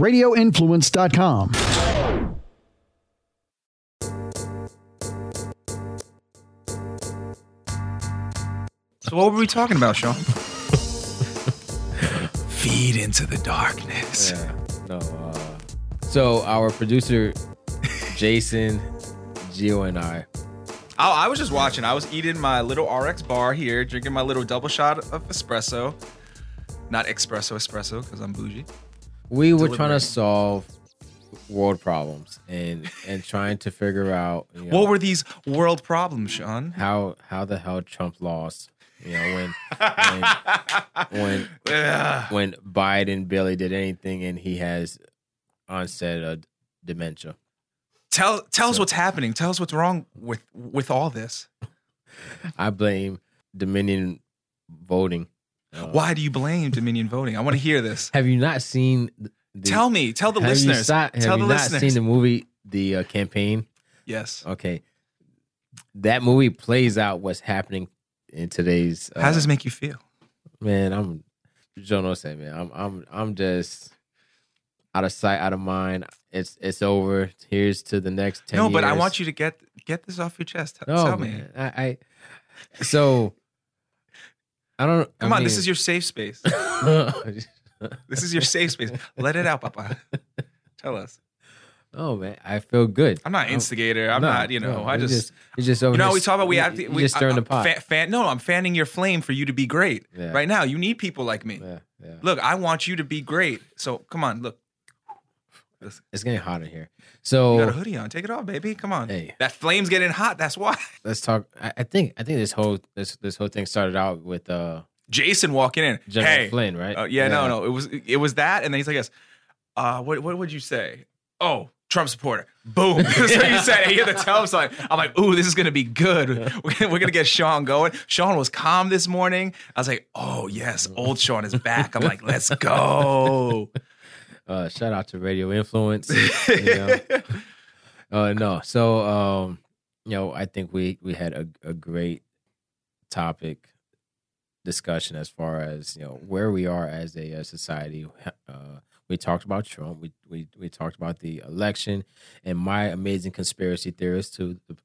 radioinfluence.com. So what were we talking about, Sean? Feed into the darkness. Yeah. No. Uh, so our producer, Jason, Gio, and I. I, I was just watching. I was eating my little RX bar here, drinking my little double shot of espresso. Not espresso, espresso, because I'm bougie. We were trying to solve world problems and and trying to figure out you know, What were these world problems, Sean? how how the hell Trump lost. You know when when Ugh. when Biden barely did anything and he has onset of dementia. tell tell us what's happening. Tell us what's wrong with with all this. I blame Dominion voting. Uh, Why do you blame Dominion voting? I want to hear this. Have you not seen? The, Tell me. Tell the have you listeners. si- have tell you the not listeners. seen the movie, the uh, campaign? yes. Okay, that movie plays out what's happening in today's. Uh, How does this make you feel? man? I'm Joe no say man. I'm I'm I'm just out of sight, out of mind. It's it's over. Here's to the next ten. No, but I want you to get get this off your chest. Tell, No, tell me. I, I so I don't. Come I on, this is your safe space. This is your safe space. Let it out, Papa. Tell us. oh man, I feel good. I'm not instigator. I'm No, not. You know. no, I it's just. it's just over you know, we talk about we you- have to. you We, just stirring the pot. Fan, fan, no, I'm fanning your flame for you to be great. Yeah. Right now, you need people like me. yeah, yeah. Look, I want you to be great. So come on, look. It's getting hot in here. So you got a hoodie on. Take it off, baby. Come on. Hey. That flame's getting hot. That's why. let's talk. I, I think I think this whole this this whole thing started out with uh Jason walking in. General hey. Flynn, right? Uh, yeah, no, no. It was it was that, and then he's like, "Yes, uh, what what would you say? Oh, Trump supporter. Boom. That's what you said. I hear the tell sign. I'm like, ooh, this is gonna be good. We're we're gonna get Sean going. Sean was calm this morning. I was like, oh yes, old Sean is back. I'm like, let's go. Uh, shout out to Radio Influence. you know. Uh, no, so um, you know, I think we we had a, a great topic discussion as far as you know where we are as a, uh society. Uh, we talked about Trump. We we we talked about the election and my amazing conspiracy theorist to the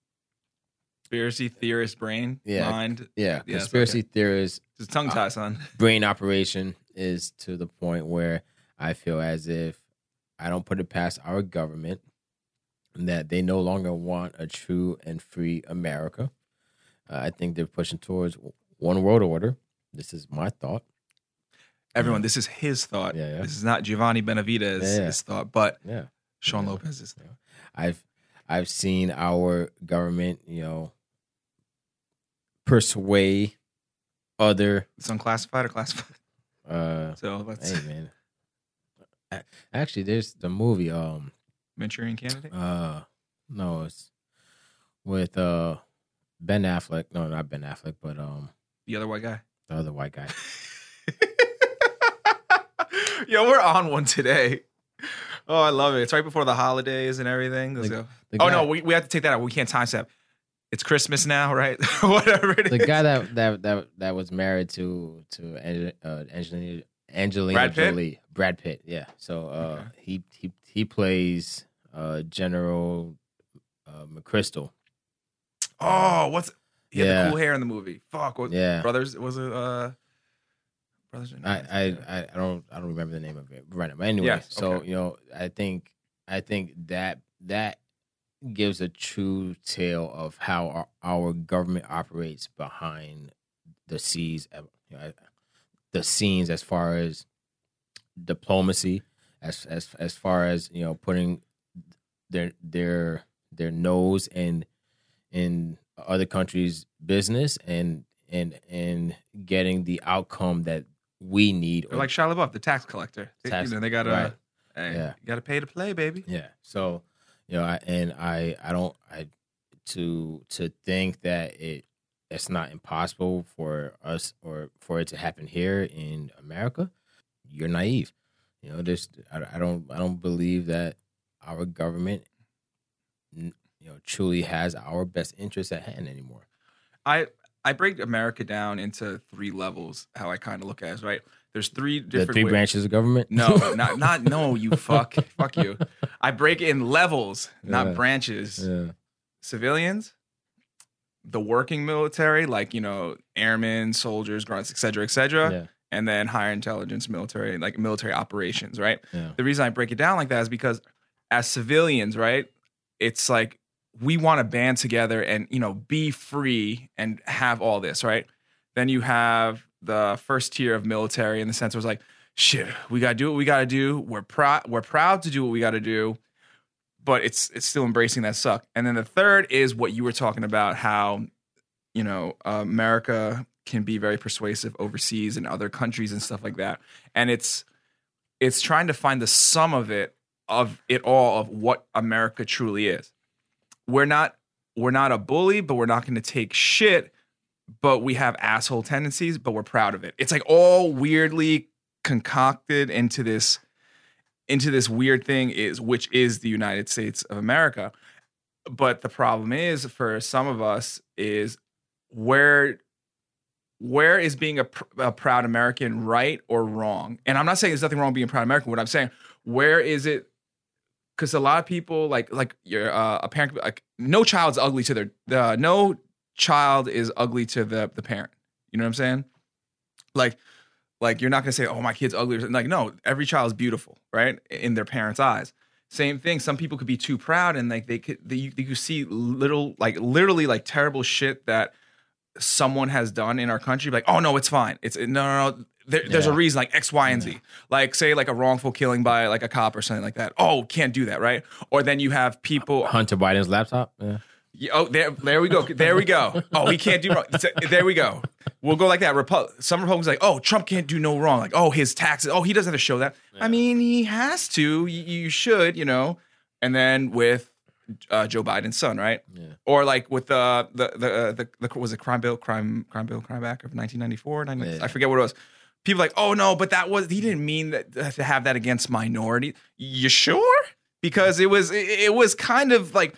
Conspiracy theorist brain, Yeah. mind. yeah conspiracy theorist Just tongue tie, son. brain operation is to the point where I feel as if I don't put it past our government that they no longer want a true and free America. Uh, I think they're pushing towards one world order. This is my thought. Everyone, this is his thought. Yeah, yeah. This is not Giovanni yeah. thought, but Yeah, Sean. Lopez's thought. I've I've seen our government, you know, persuade other. It's unclassified or classified. Uh, So let's hey man, actually, there's the movie. Um, Manchurian candidate. Uh, no, it's with uh Ben Affleck. No, not Ben Affleck, but um The other white guy. the other white guy. Yo, we're on one today. Oh, I love it. It's right before the holidays and everything. The-. The Oh guy, no, we, we have to take that out. We can't time step. It's Christmas now, right? Whatever it is. the guy that that that that was married to to uh, Angelina Angelina Brad Pitt? Jolie, Brad Pitt. Yeah. So uh, Okay. he he he plays uh General uh, McChrystal. Oh, what's he had the cool hair in the movie? Fuck. What, Yeah. Brothers was it uh Brothers I, I, I I don't I don't remember the name of it right now. But anyway, Yes, so okay. you know, I think I think that that gives a true tale of how our, our government operates behind the scenes, you know, the scenes as far as diplomacy, as as as far as you know, putting their their their nose in in other countries' business and and and getting the outcome that we need. They're like Shia LaBeouf, the tax collector. They, Tax- you know, they gotta right. hey, Yeah. you gotta pay to play, baby. Yeah. So, you know, I, and I, I don't, I, to to think that it, it's not impossible for us or for it to happen here in America. You're naive. You know, there's, I, I don't, I don't believe that our government, you know, truly has our best interests at hand anymore. I I break America down into three levels. How I kind of look at it, right. There's three different The three wa- branches of government. No, not not no. You fuck, fuck you. I break it in levels, not branches. Yeah. Civilians, the working military, like you know, airmen, soldiers, grunts, et cetera, et cetera, Yeah. and then higher intelligence military, like military operations, right? Yeah. The reason I break it down like that is because as civilians, right, it's like we want to band together and you know be free and have all this, right? Then you have the first tier of military in the sense where it's like, shit, we gotta do what we gotta do. We're proud, we're proud to do what we gotta do, but it's it's still embracing that suck. And then the third is what you were talking about, how you know America can be very persuasive overseas and other countries and stuff like that, and it's it's trying to find the sum of it of it all of what America truly is. We're not we're not a bully, but we're not going to take shit. But we have asshole tendencies, but we're proud of it. It's like all weirdly concocted into this into this weird thing is which is the United States of America. But the problem is for some of us is where where is being a, pr- a proud American right or wrong? And I'm not saying there's nothing wrong being proud American. What I'm saying, where is it? Because a lot of people like like your uh, a parent like no child's ugly to their the no child is ugly to the the parent. You know what I'm saying? Like like you're not gonna say oh my kid's ugly. or something. Like no, every child is beautiful, right? In their parents' eyes. Same thing. Some people could be too proud and like they could they, you, you see little like literally like terrible shit that someone has done in our country, like, oh no, it's fine. It's no, no, no. There, There's a reason, like X, Y, and Z. Like, say, like a wrongful killing by like a cop or something like that. Oh, can't do that, right? Or then you have people. Hunter Biden's laptop. Yeah. Yeah, Oh, there, there we go. There we go. Oh, he can't do wrong. There we go. We'll go like that. Repu- some Republicans like, oh, Trump can't do no wrong. Like, oh, his taxes. Oh, he doesn't have to show that. I mean, he has to. You, you should, you know. And then with uh, Joe Biden's son, right? Yeah. Or like with the the the, uh, the the was it crime bill crime crime bill crime act of 1994. Yeah. I forget what it was. People like, oh no, but that was he didn't mean that to have that against minority. You sure? Because it was it, it was kind of like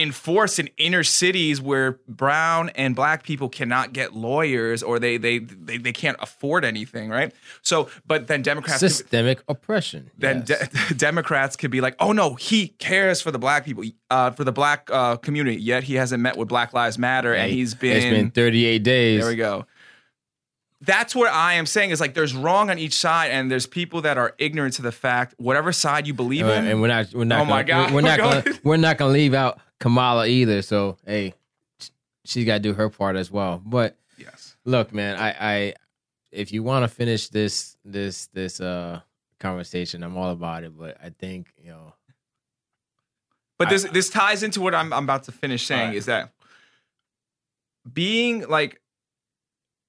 enforced in inner cities where brown and black people cannot get lawyers or they they they, they can't afford anything, right? So, but then Democrats could- Systemic oppression. then Yes. de- Democrats could be like, "Oh no, he cares for the black people, uh, for the black uh, community. Yet he hasn't met with Black Lives Matter, and Hey, he's it's been, been 38 days. there. We go. That's what I am saying is like there's wrong on each side, and there's people that are ignorant to the fact. Whatever side you believe Uh, in, and we're not we're not Oh my gonna, God. we're not gonna we're not gonna leave out Kamala either. So hey, she's got to do her part as well. But yes, look, man, I I if you want to finish this this this uh conversation, I'm all about it. But I think you know but this this ties into what I'm, I'm about to finish saying Alright. is that being like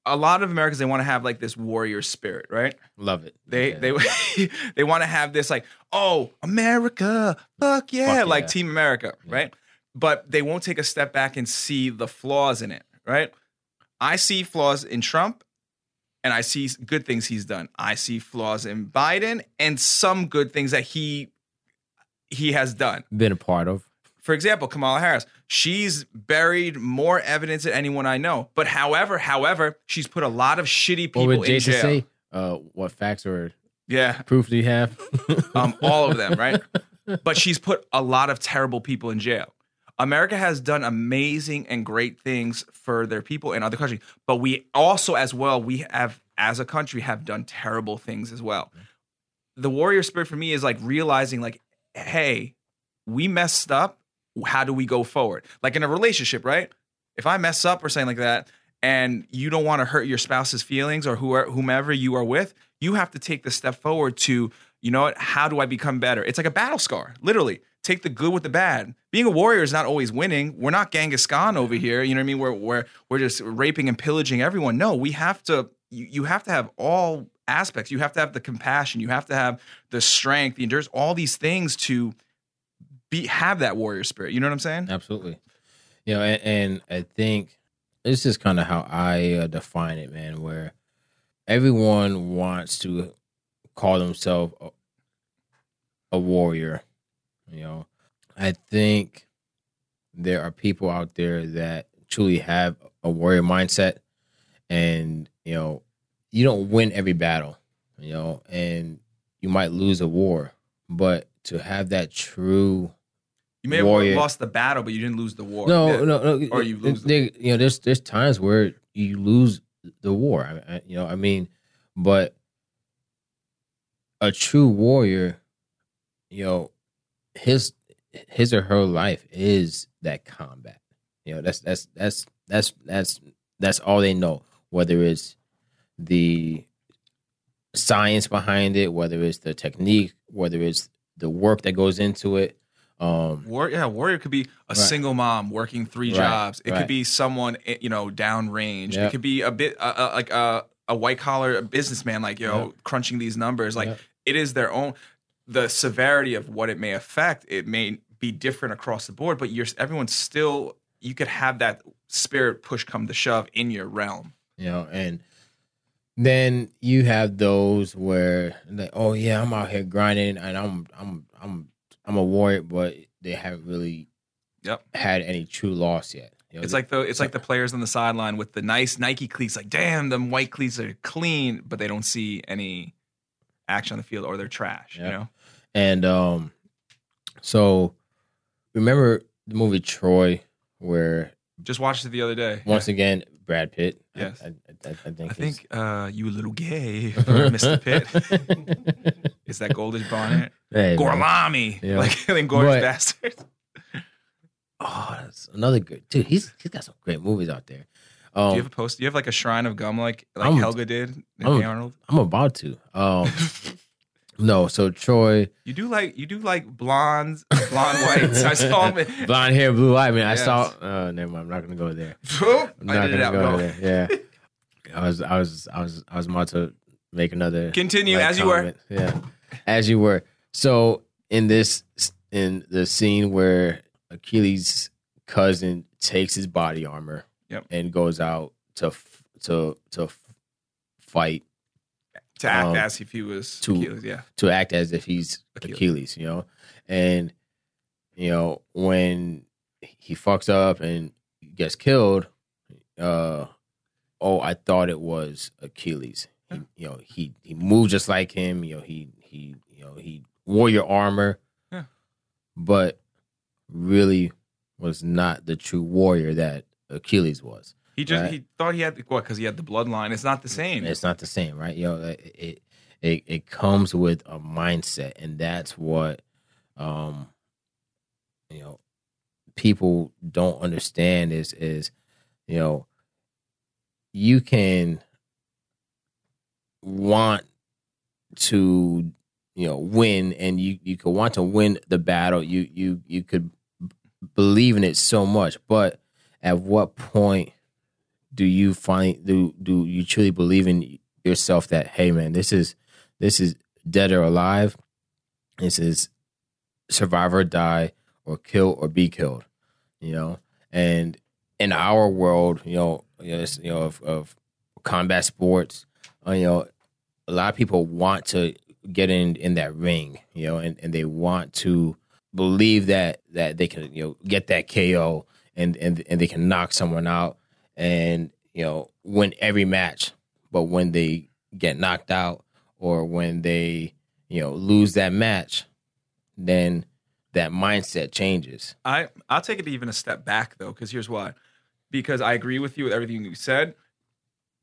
a lot of Americans, they want to have like this warrior spirit, right? love it. They Yeah. they they want to have this like, oh, America, fuck yeah, Fuck like yeah. Team America, Yeah. right? But they won't take a step back and see the flaws in it, right? I see flaws in Trump and I see good things he's done. I see flaws in Biden and some good things that he he has done. been a part of. For example, Kamala Harris, she's buried more evidence than anyone I know. But however, however, she's put a lot of shitty people What would in jail. say? Uh, what facts or Yeah, proof do you have? um, all of them, right? But she's put a lot of terrible people in jail. America has done amazing and great things for their people in other countries, but we also, as well, we have, as a country, have done terrible things as well. Mm-hmm. The warrior spirit for me is like realizing, like, hey, we messed up. How do we go forward? Like in a relationship, right? If I mess up or something like that, and you don't want to hurt your spouse's feelings or whomever you are with, you have to take the step forward to, you know what? How do I become better? It's like a battle scar, literally. Take the good with the bad. Being a warrior is not always winning. We're not Genghis Khan over here. You know what I mean? We're we're we're just raping and pillaging everyone. No, we have to. You, you have to have all aspects. You have to have the compassion. You have to have the strength, the endurance, all these things to be have that warrior spirit. You know what I'm saying? Absolutely. You know, and, and I think this is kind of how I uh, define it, man. Where everyone wants to call themselves a, a warrior. You know, I think there are people out there that truly have a warrior mindset, and you know, you don't win every battle. you know, and you might lose a war, but to have that true You may Warrior. have lost the battle, but you didn't lose the war. no, Yeah. no, no, Or you lose the- you know, there's there's times where you lose the war. I, I, you know, I mean, but a true warrior, you know, his his or her life is that combat. You know, that's that's that's that's that's that's all they know. Whether it's the science behind it, whether it's the technique, whether it's the work that goes into it. Um, War, yeah, warrior could be a Right. single mom working three Right, jobs. It right. could be someone eh, you know downrange. It could be a bit uh, uh, like a a white collar businessman, like you know, Yep. crunching these numbers. Like Yep. it is their own. The severity of what it may affect, it may be different across the board, but you're everyone's still. You could have that spirit push come to shove in your realm. you know and then you have those where like oh yeah i'm out here grinding and i'm i'm i'm i'm a warrior but they haven't really Yep. had any true loss yet You know, It's like the it's like the players on the sideline with the nice Nike cleats. Like, damn, them white cleats are clean, but they don't see any action on the field or they're trash. You know, and um so remember the movie troy where just watched it the other day. once again brad pitt I- Yes. i, I, I, I think I think uh, you a little gay Mr. Pitt. Is that Goldish Bonnet? Hey. Gorlami. Yeah. Like them Glorious But- Bastards. oh that's another good dude he's he's got some great movies out there um Do you have a post? Do you have like a shrine of gum like like I'm- Helga did in I'm- Arnold? i'm about to um no so troy You do like you do like blondes, blonde whites. I saw him. blonde hair, blue eye. Man, I Yes. saw. Uh, never mind. I'm not gonna go there. I I'm not did gonna out. go No. there. Yeah, I was, I was, I was, I was about to make another. Continue like, as you were. Yeah, as you were. So in this, in the scene where Achilles' cousin takes his body armor, Yep. and goes out to f- to to fight To act Um, as if he was to- Achilles, yeah. to act as if he's Achilles. Achilles. you know, and you know when he fucks up and gets killed, uh, oh, I thought it was Achilles. He, you know, he he moved just like him. You know, he he you know he wore your armor, Yeah. but really was not the true warrior that Achilles was. He just Right. he thought he had what because he had the bloodline. It's not the same. It's not the same, right? You know, it it it, it comes with a mindset, and that's what um you know people don't understand is is you know you can want to you know win and you you could want to win the battle you you you could b- believe in it so much but at what point do you find do do you truly believe in yourself that hey man this is this is dead or alive. This is survive or die or kill or be killed you know? And in our world you know you know, you know of, of combat sports uh, you know a lot of people want to get in in that ring you know and, and they want to believe that that they can you know get that ko and and and they can knock someone out and you know win every match but when they get knocked out or when they you know lose that match then that mindset changes I I'll take it even a step back though, because here's why. Because I agree with you with everything you said.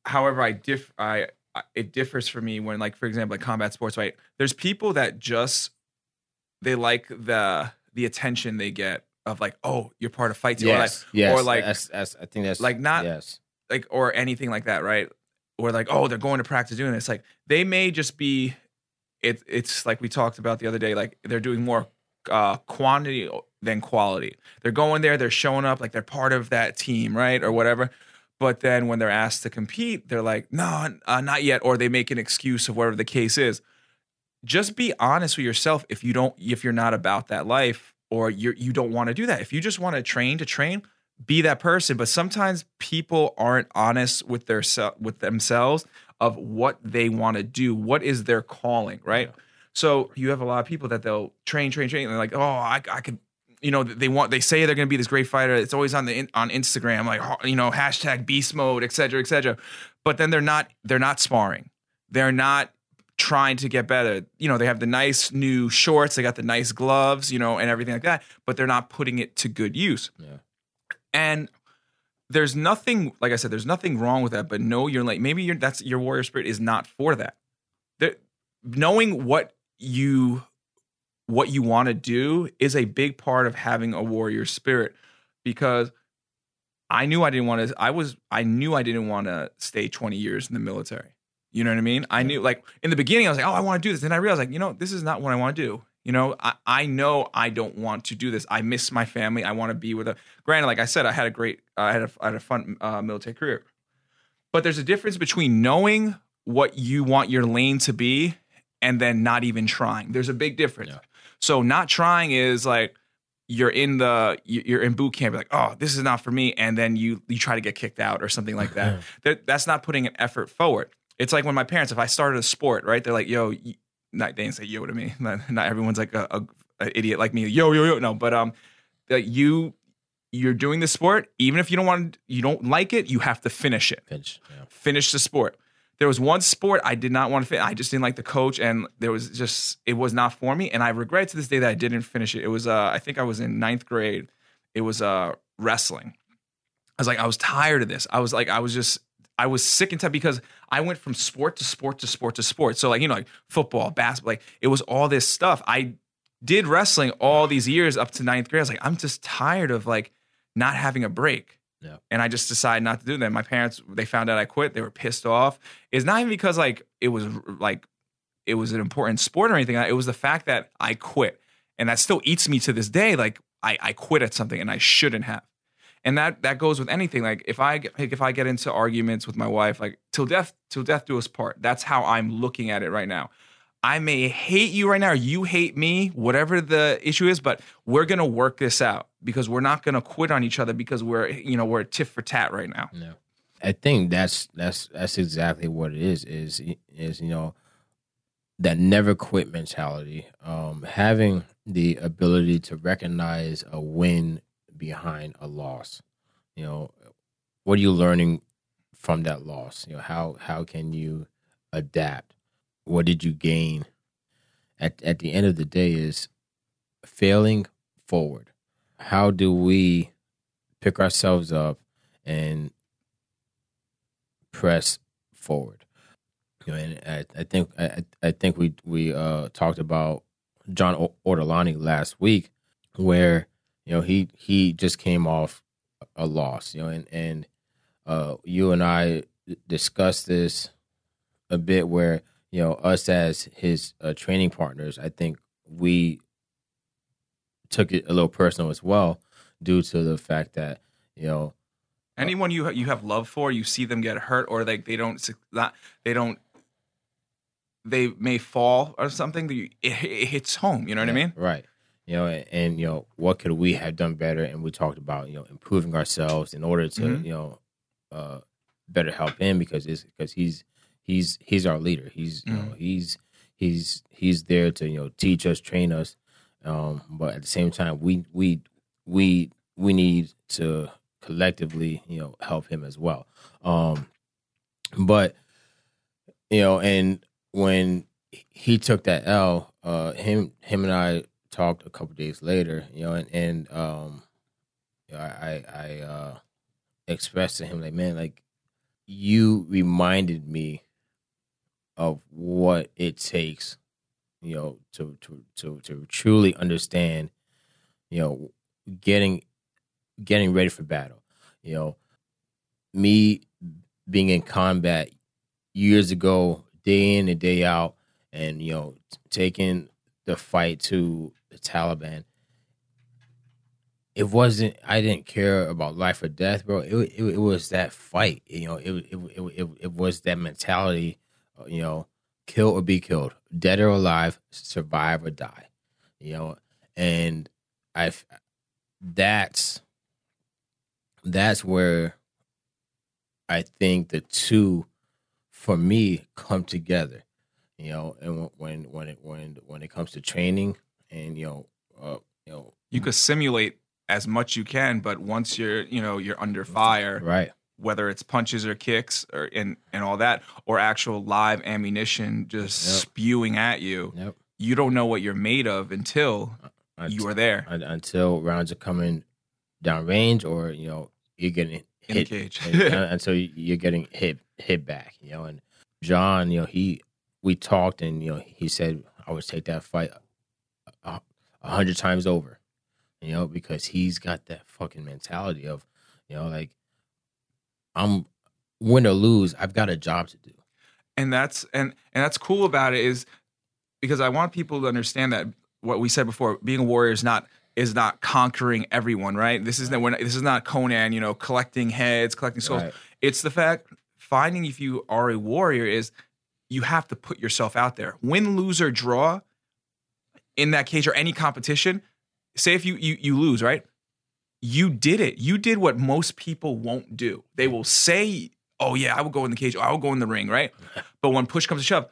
However, I diff I it differs for me when like for example like combat sports right. There's people that just they like the the attention they get of like oh you're part of fight team or like yes yes or like- that's, that's i think that's like not- yes like or anything like that, right? Or like, oh, they're going to practice doing this. Like they may just be it it's like we talked about the other day, like they're doing more uh quantity than quality. They're going there, they're showing up like they're part of that team, right? Or whatever. But then when they're asked to compete, they're like, no, uh, not yet. Or they make an excuse of whatever the case is. Just be honest with yourself if you don't, if you're not about that life or you're, you don't want to do that. If you just want to train to train, be that person. But sometimes people aren't honest with their with themselves of what they want to do. What is their calling, right? So you have a lot of people that they'll train, train, train. And they're like, oh, I, I could, you know, they want, they say they're going to be this great fighter. It's always on the on Instagram, like you know, hashtag beast mode, et cetera, et cetera. But then they're not, they're not sparring. They're not trying to get better. You know, they have the nice new shorts, they got the nice gloves, you know, and everything like that, but they're not putting it to good use. Yeah. And there's nothing, like I said, there's nothing wrong with that. But know you're like maybe your that's your warrior spirit is not for that. There, knowing what you what you want to do is a big part of having a warrior spirit because I knew I didn't want to I was I knew I didn't want to stay 20 years in the military. You know what I mean? I knew like in the beginning I was like, "Oh, I want to do this." Then I realized like, you know, this is not what I want to do. You know, I, I know I don't want to do this. I miss my family. I want to be with a. Granted, like I said, I had a great, uh, I had a, I had a fun uh, military career, but there's a difference between knowing what you want your lane to be and then not even trying. There's a big difference. Yeah. So not trying is like you're in the you- you're in boot camp, like, oh, this is not for me, and then you you try to get kicked out or something like that. that that's not putting an effort forward. It's like when my parents, if I started a sport, right? They're like, yo, not they didn't say yo to me. Not, not everyone's like a, a, a idiot like me. Yo, yo, yo. No, but um, that you you're doing the sport, even if you don't want you don't like it, you have to finish it Pinch. Yeah. finish the sport. There was one sport I did not want to fit. I just didn't like the coach, and there was just it was not for me. And I regret to this day that I didn't finish it. It was uh, I think I was in ninth grade. It was uh wrestling. I was like I was tired of this. I was like I was just I was sick and tired because I went from sport to sport to sport to sport. So like you know like football, basketball, like it was all this stuff. I did wrestling all these years up to ninth grade. I was like I'm just tired of like not having a break Yeah. and I just decided not to do that. My parents, they found out I quit. They were pissed off. It's not even because like it was like it was an important sport or anything. It was the fact that I quit, and that still eats me to this day. Like I, I quit at something and I shouldn't have. And that that goes with anything. Like if I like if I get into arguments with my wife, like till death till death do us part. That's how I'm looking at it right now. I may hate you right now, or you hate me, whatever the issue is, but we're gonna work this out because we're not gonna quit on each other because we're you know we're tit for tat right now. Yeah. I think that's that's that's exactly what it is. Is is you know that never quit mentality. Um, having the ability to recognize a win behind a loss. You know, what are you learning from that loss? You know, how how can you adapt? What did you gain? At at the end of the day, is failing forward. How do we pick ourselves up and press forward. You know, and I, I think I, I think we we uh, talked about John Ortolani last week, where you know he he just came off a loss. You know, and and uh, you and I discussed this a bit, where you know us as his uh, training partners, I think we took it a little personal as well, due to the fact that you know Anyone you you have love for, you see them get hurt, or like they don't suc- not they don't they may fall or something. It, it hits home. You know what I mean? Right. You know, and, and, you know, what could we have done better? And we talked about you know improving ourselves in order to Mhm. you know uh, better help him because it's because he's he's he's our leader. He's you know he's he's he's there to you know teach us, train us. Um, but at the same time, we we we we need to collectively you know help him as well. Um, but you know, and when he took that L, uh, him him and I talked a couple days later, you know, and and um, you know, I I uh, expressed to him like, man, like you reminded me of what it takes, you know, to to to to truly understand, you know, getting getting ready for battle, you know, me being in combat years ago, day in and day out, and you know, taking the fight to the Taliban. It wasn't. I didn't care about life or death, bro. It it, it was that fight. You know, it it, it it it was that mentality. uh, You know, kill or be killed, dead or alive, survive or die. You know, and I, that's that's where I think the two for me come together. You know, and when when it when when it comes to training and you know uh, you know You could simulate as much you can, but once you're you know you're under fire, right whether it's punches or kicks or and and all that, or actual live ammunition just Yep. spewing at you. Yep. You don't know what you're made of until you are there un- until rounds are coming down range or you know you're getting hit cage. and- uh, until you're getting hit hit back you know and john you know he we talked and you know he said i would take that fight a hundred times over you know because he's got that fucking mentality of you know like i'm win or lose i've got a job to do and that's and and that's cool about it is because I want people to understand that what we said before, being a warrior is not is not conquering everyone, right? This is not we're not, this is not Conan, you know, collecting heads, collecting souls. Right. It's the fact finding if you are a warrior is you have to put yourself out there. Win, lose, or draw in that cage or any competition. Say if you you you lose, right? You did it. You did what most people won't do. They will say, "Oh yeah, I will go in the cage. I will go in the ring," right? But when push comes to shove,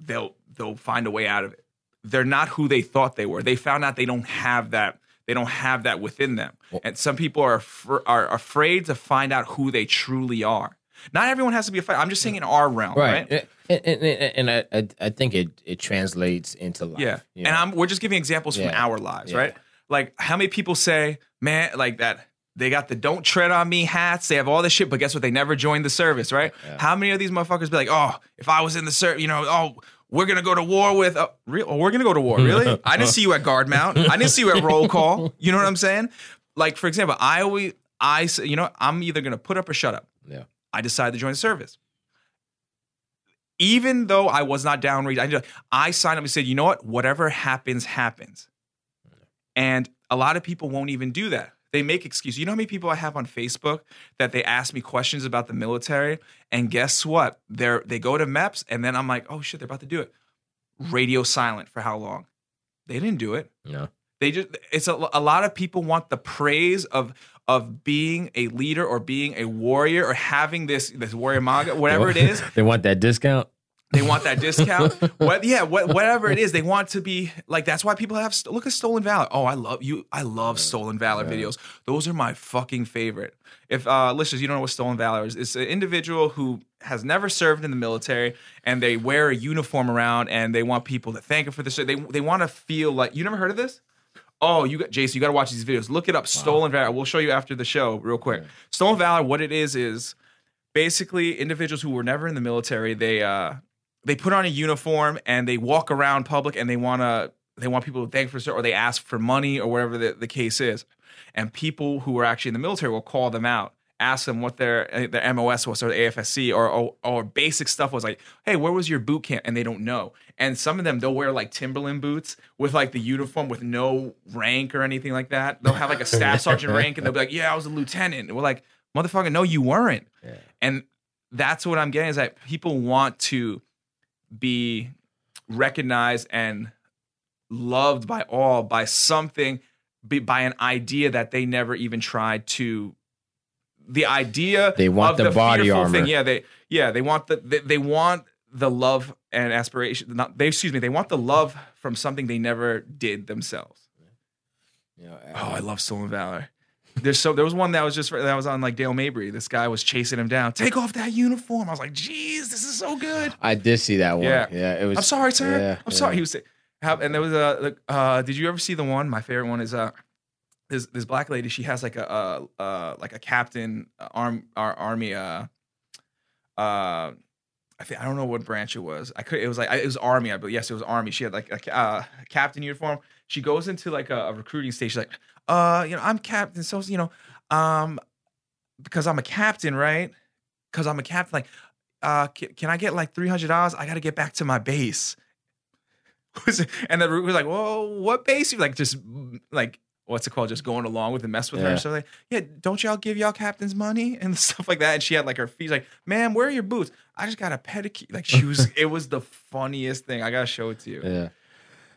they'll they'll find a way out of it. They're not who they thought they were. They found out they don't have that. They don't have that within them. Well- And some people are are afraid to find out who they truly are. Not everyone has to be a fighter. I'm just saying in our realm, right? right, and, and, and, and I, I think it it translates into life Yeah. you And? I'm we're just giving examples from our lives, Yeah. right? Like how many people say, man, like that they got the don't tread on me hats, they have all this shit, but guess what? They never joined the service, right? Yeah. How many of these motherfuckers be like, oh, if I was in the service, you know, oh, we're gonna go to war with uh, real oh, we're gonna go to war. Really? I didn't see you at guard mount. I didn't see you at roll call. You know what I'm saying? Like, for example, I always I you know, I'm either gonna put up or shut up. yeah I decided to join the service. Even though I was not downrange, I, I signed up and said, you know what? Whatever happens, happens. And a lot of people won't even do that. They make excuses. You know how many people I have on Facebook that they ask me questions about the military, and guess what? They're they go to MEPS, and then I'm like, oh shit, they're about to do it. Radio silent for how long? They didn't do it. know They just it's a, a lot of people want the praise of of being a leader or being a warrior or having this this warrior manga, whatever it is. they want that discount They want that discount. what yeah, what, whatever it is, they want to be like that's why people have look at Stolen Valor. Oh, I love you. I love Stolen Valor Yeah. videos. Those are my fucking favorite. If uh listeners, you don't know what Stolen Valor is, it's an individual who has never served in the military and they wear a uniform around and they want people to thank them for this. They they want to feel like you never heard of this? Oh, you got Jason, you got to watch these videos. Look it up. Stolen Valor. We'll show you after the show real quick. Stolen Valor, what it is is basically individuals who were never in the military, they uh they put on a uniform and they walk around public and they want to they want people to thank for or they ask for money or whatever the, the case is. And people who are actually in the military will call them out, ask them what their uh, their MOS was or the AFSC or, or or basic stuff was like, hey, where was your boot camp? And they don't know. And some of them they'll wear like Timberland boots with like the uniform with no rank or anything like that. They'll have like a staff sergeant rank and they'll be like, yeah, I was a lieutenant. And we're like, motherfucker, no, you weren't. Yeah. And that's what I'm getting is that people want to be recognized and loved by all by something by an idea that they never even tried to the idea They want of the body armor. thing yeah they yeah they want the they, they want the love and aspiration not they excuse me they want the love from something they never did themselves You know, oh i love stolen valor there's so there was one that was just that was on like Dale Mabry. This guy was chasing him down. Take off that uniform. I was like, "Geez, this is so good." I did see that one. Yeah. Yeah, it was. I'm sorry, sir. yeah, I'm yeah. sorry. He was and there was a. Uh, did you ever see the one? My favorite one is uh, this this black lady. She has like a uh like a captain arm our army uh uh. I think I don't know what branch it was. I could. It was like it was army. I. Yes, it was army. She had like a, uh, captain uniform. She goes into like a, a recruiting station. Like, uh, you know, I'm captain. So you know, um, because I'm a captain, right? Because I'm a captain. Like, uh, can, can I get like three hundred dollars? I got to get back to my base. and the recruiter was like, "Whoa, what base?" You like just like what's it called? Just going along with and mess with her and stuff like, yeah, don't y'all give y'all captains money and stuff like that? And she had like her feet like, ma'am, where are your boots? I just got a pedicure. Like she was, it was the funniest thing. I gotta show it to you. Yeah.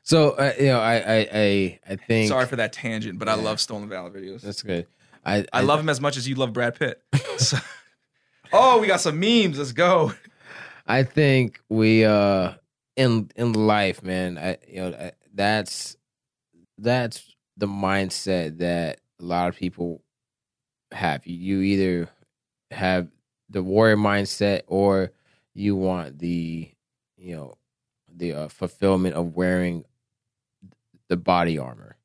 So uh, you know, I I I, I think. Sorry for that tangent, but I love Stolen Valor videos. That's good. I I love him as much as you love Brad Pitt. So- oh, we got some memes. Let's go. I think we uh in in life, man. I you know I- that's that's the mindset that a lot of people have. You, either have the warrior mindset or you want the you know the uh, fulfillment of wearing the body armor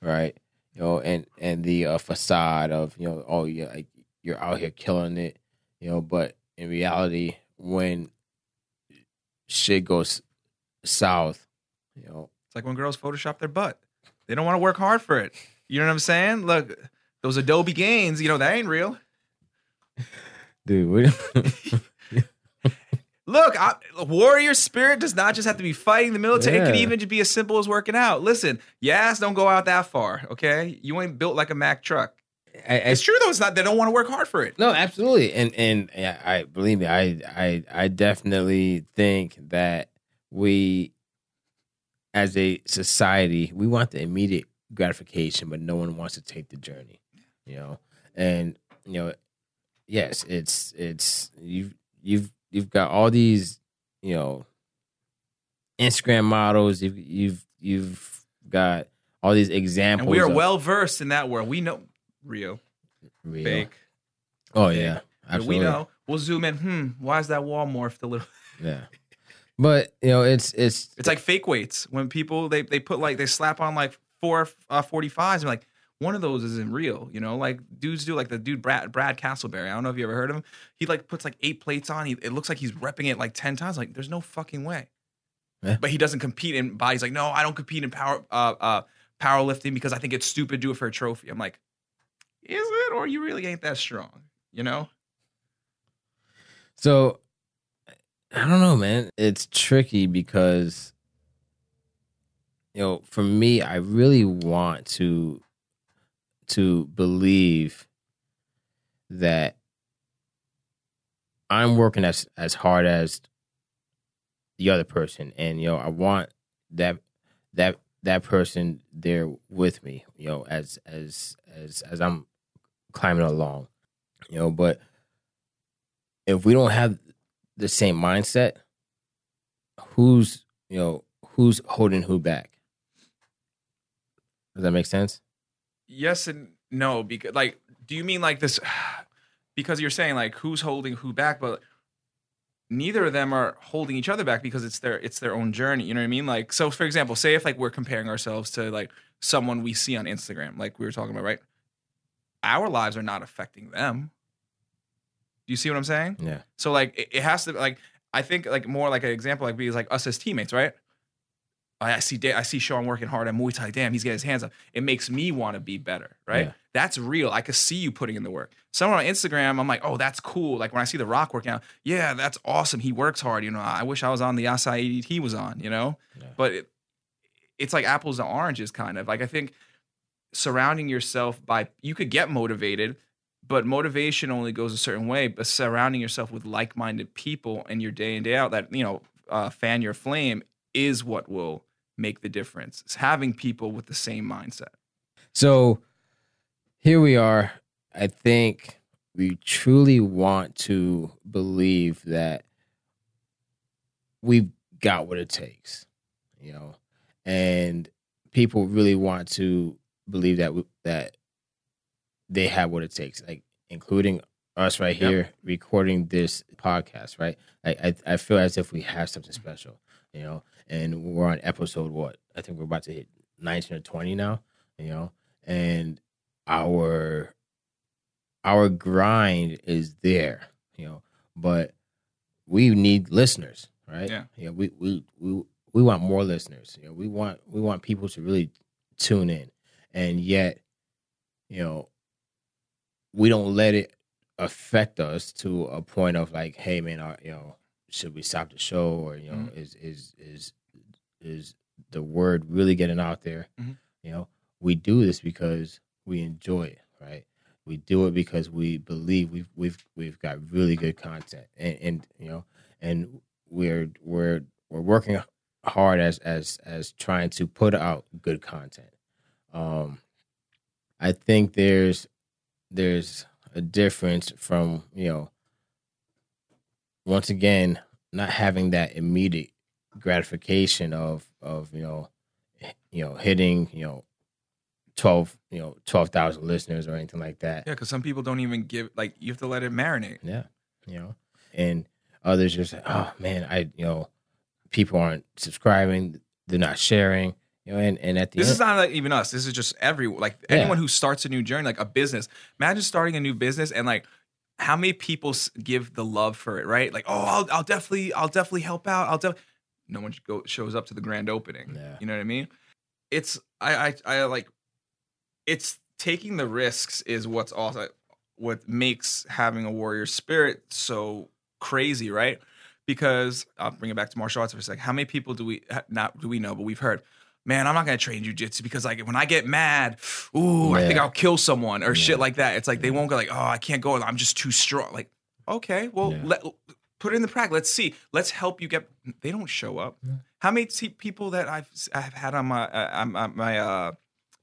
right you know and and the uh, facade of you know oh yeah like you're out here killing it you know but in reality when shit goes south you know It's like when girls Photoshop their butt. They don't want to work hard for it. You know what I'm saying? Look, those Adobe gains, you know, that ain't real. dude Look, I, warrior spirit does not just have to be fighting the military. It can even just be as simple as working out. Listen, yes, don't go out that far, okay? You ain't built like a Mack truck. I, I, It's true though. It's not. They don't want to work hard for it. No, absolutely, and and yeah, I believe me, I I I definitely think that we, as a society, we want the immediate gratification, but no one wants to take the journey, you know. And you know, yes, it's it's you've you've you've got all these, you know, Instagram models. You've you've you've got all these examples. And we are of well versed in that world. We know real, real. fake. Oh yeah, absolutely. we know. We'll zoom in. Hmm. Why is that wall morphed a little? Yeah. But you know, it's it's It's like fake weights when people they they put like they slap on like four uh, 45s and like one of those isn't real, you know. Like dudes do like the dude Brad Brad Castleberry. I don't know if you ever heard of him. He like puts like eight plates on. He, it looks like he's repping it like ten times. Like there's no fucking way. Yeah. But he doesn't compete in bodies. Like no, I don't compete in power uh uh powerlifting because I think it's stupid. to Do it for a trophy. I'm like, is it or you really ain't that strong? You know. so I don't know, man. It's tricky because you know, for me, I really want to to believe that I'm working as as hard as the other person and you know, I want that that that person there with me, you know, as as as as I'm climbing along. You know, but if we don't have the same mindset, who's you know who's holding who back? Does that make sense? yes and no because like do you mean like this because you're saying like who's holding who back but neither of them are holding each other back because it's their it's their own journey you know what i mean like so for example say if like we're comparing ourselves to like someone we see on instagram like we were talking about right our lives are not affecting them do you see what i'm saying Yeah. so like it, it has to like I think like more like an example like be like us as teammates, right? I I see I see Sean working hard at Muay Thai. Damn, he's getting his hands up. It makes me want to be better, right? Yeah. That's real. I could see you putting in the work. Someone on Instagram, I'm like, oh, that's cool. Like when I see the Rock working out, yeah, that's awesome. He works hard. You know, I wish I was on the acai he was on. You know, Yeah. but it, it's like apples and oranges, kind of. Like I think surrounding yourself by you could get motivated but motivation only goes a certain way but surrounding yourself with like-minded people in your day in day out that you know uh, fan your flame is what will make the difference it's having people with the same mindset So here we are. I think we truly want to believe that we've got what it takes, you know, and people really want to believe that that they have what it takes, like including us right Yep. here recording this podcast, right? I, I I feel as if we have something special, you know, and we're on episode what? I think we're about to hit nineteen or twenty now, you know, and our our grind is there, you know, but we need listeners, right? Yeah. Yeah. We we we we want more listeners. You know, we want we want people to really tune in, and yet, you know, we don't let it affect us to a point of like, hey, man, uh, you know, should we stop the show, or you know, Mhm. is is is is the word really getting out there? Mhm. You know, we do this because we enjoy it, right? We do it because we believe we've we've we've got really good content, and, and you know, and we're we're we're working hard as as as trying to put out good content. Um, I think there's there's a difference from you know once again not having that immediate gratification of of you know you know hitting you know twelve you know twelve thousand listeners or anything like that. Yeah, because some people don't even give like you have to let it marinate. Yeah, you know, and others just oh man, I you know, people aren't subscribing, they're not sharing, you know, and and at the This end, is not like even us. This is just every like Yeah. anyone who starts a new journey, like a business. Imagine starting a new business and like how many people give the love for it, right? Like, oh, I'll, I'll definitely, I'll definitely help out. I'll definitely. No one go, shows up to the grand opening. Yeah. You know what I mean? It's I I I like. It's taking the risks is what's also what makes having a warrior spirit so crazy, right? Because I'll bring it back to martial arts for a sec. How many people do we not do we know, but we've heard, man, I'm not gonna train jujitsu because like when I get mad, ooh, I think I'll kill someone or shit like that. It's like they won't go like, oh, I can't go. I'm just too strong. Like, okay, well, Yeah. let put it in the practice. Let's see. Let's help you get. They don't show up. Yeah. How many t- people that I've I've had on my uh, on my- my uh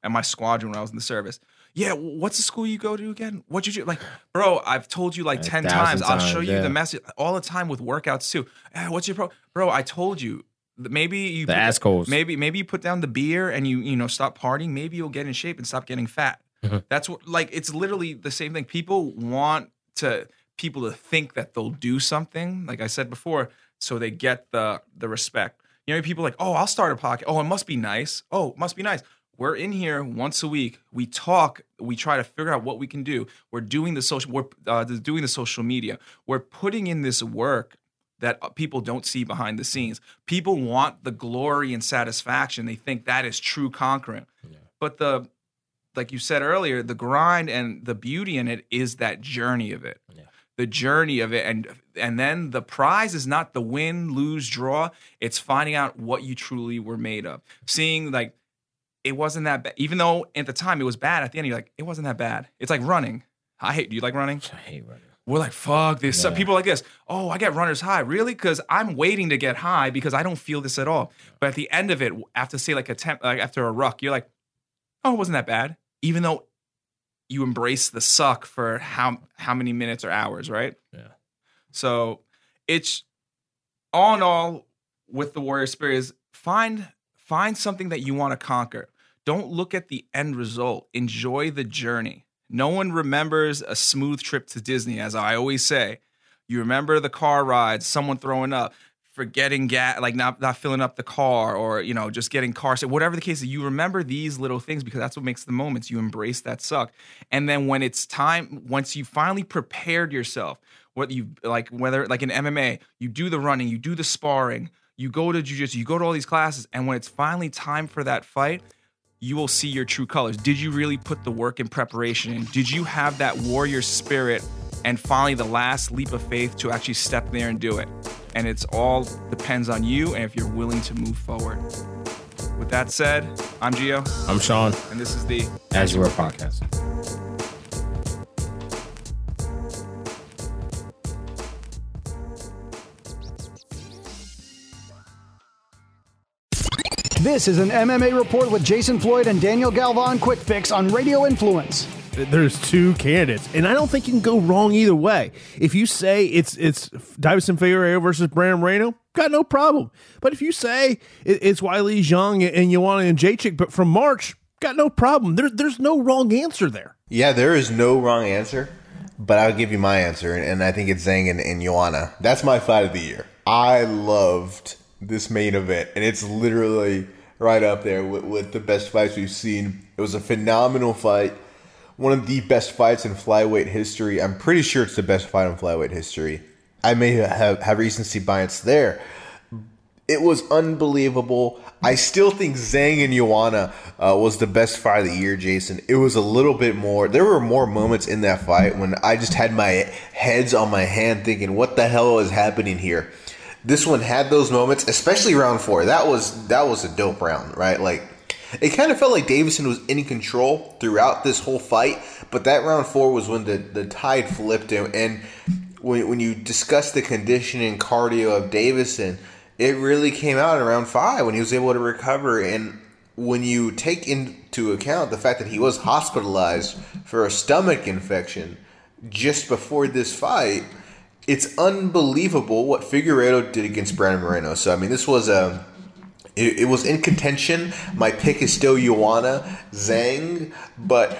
at my squadron when I was in the service? Yeah, what's the school you go to again? What did you do? Like, bro, I've told you like A ten thousand times. I'll show times, you the message all the time with workouts too. Eh, what's your pro? Bro, I told you. Maybe you the put- assholes. Maybe maybe you put down the beer and you you know stop partying. Maybe you'll get in shape and stop getting fat. Mhm. That's what like it's literally the same thing. People want to people to think that they'll do something. Like I said before, so they get the the respect. You know, people like, oh, I'll start a podcast. Oh, it must be nice. Oh, it must be nice. We're in here once a week. We talk. We try to figure out what we can do. We're doing the social. We're uh, doing the social media. We're putting in this work that people don't see behind the scenes. People want the glory and satisfaction. They think that is true conquering. Yeah. But the like you said earlier, the grind and the beauty in it is that journey of it. Yeah. The journey of it and and then the prize is not the win, lose, draw. It's finding out what you truly were made of. Seeing like it wasn't that bad. Even though at the time it was bad, at the end you're like, it wasn't that bad. It's like running. I hate do you like running? I hate running. We're like, fuck this. Yeah. people like this. Oh, I get runner's high. Really? Because I'm waiting to get high because I don't feel this at all. But at the end of it, after say like a temp, like after a ruck, you're like, oh, it wasn't that bad. Even though you embrace the suck for how how many minutes or hours, right? Yeah. So it's all in all with the warrior spirit is find find something that you want to conquer. Don't look at the end result. Enjoy the journey. No one remembers a smooth trip to Disney, as I always say. You remember the car rides, someone throwing up, forgetting gas, like not not filling up the car, or you know just getting car sick. Whatever the case is, you remember these little things because that's what makes the moments. You embrace that suck, and then when it's time, once you finally prepared yourself, what you like, whether like in MMA, you do the running, you do the sparring, you go to jujitsu, you go to all these classes, and when it's finally time for that fight, you will see your true colors. Did you really put the work and preparation in? Did you have that warrior spirit and finally the last leap of faith to actually step there and do it? And it's all depends on you and if you're willing to move forward. With that said, I'm Gio, I'm Sean, and this is the as you were podcast. This is an MMA report with Jason Floyd and Daniel Galvan Quick Fix on Radio Influence. There's two candidates, and I don't think you can go wrong either way. If you say it's it's Deiveson Figueiredo versus Brandon Moreno, got no problem. But if you say it- it's Weili Zhang and Joanna and Jacek, but from March, got no problem. There, there's no wrong answer there. Yeah, there is no wrong answer, but I'll give you my answer, and I think it's Zhang and, and Joanna. That's my fight of the year. I loved this main event, and it's literally right up there with, with the best fights we've seen. It was a phenomenal fight, one of the best fights in flyweight history. I'm pretty sure it's the best fight in flyweight history. I may have, have recency bias there. It was unbelievable. I still think Zhang and Joanna uh, was the best fight of the year, Jason. It was a little bit more. There were more moments in that fight when I just had my heads on my hand thinking, what the hell is happening here? This one had those moments, especially round four. That was that was a dope round, right? Like it kind of felt like Deiveson was in control throughout this whole fight, but that round four was when the, the tide flipped him. And when, when you discuss the conditioning cardio of Deiveson, it really came out in round five when he was able to recover. And when you take into account the fact that he was hospitalized for a stomach infection just before this fight, it's unbelievable what Figueiredo did against Brandon Moreno. So I mean, this was a it, it was in contention. My pick is still Joanna Zhang, but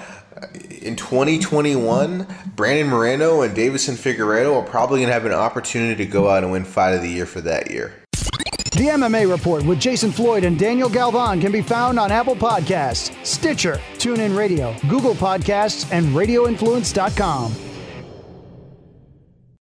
in 2021, Brandon Moreno and Deiveson Figueiredo are probably going to have an opportunity to go out and win Fight of the Year for that year. The MMA Report with Jason Floyd and Daniel Galvan can be found on Apple Podcasts, Stitcher, TuneIn Radio, Google Podcasts, and RadioInfluence.com.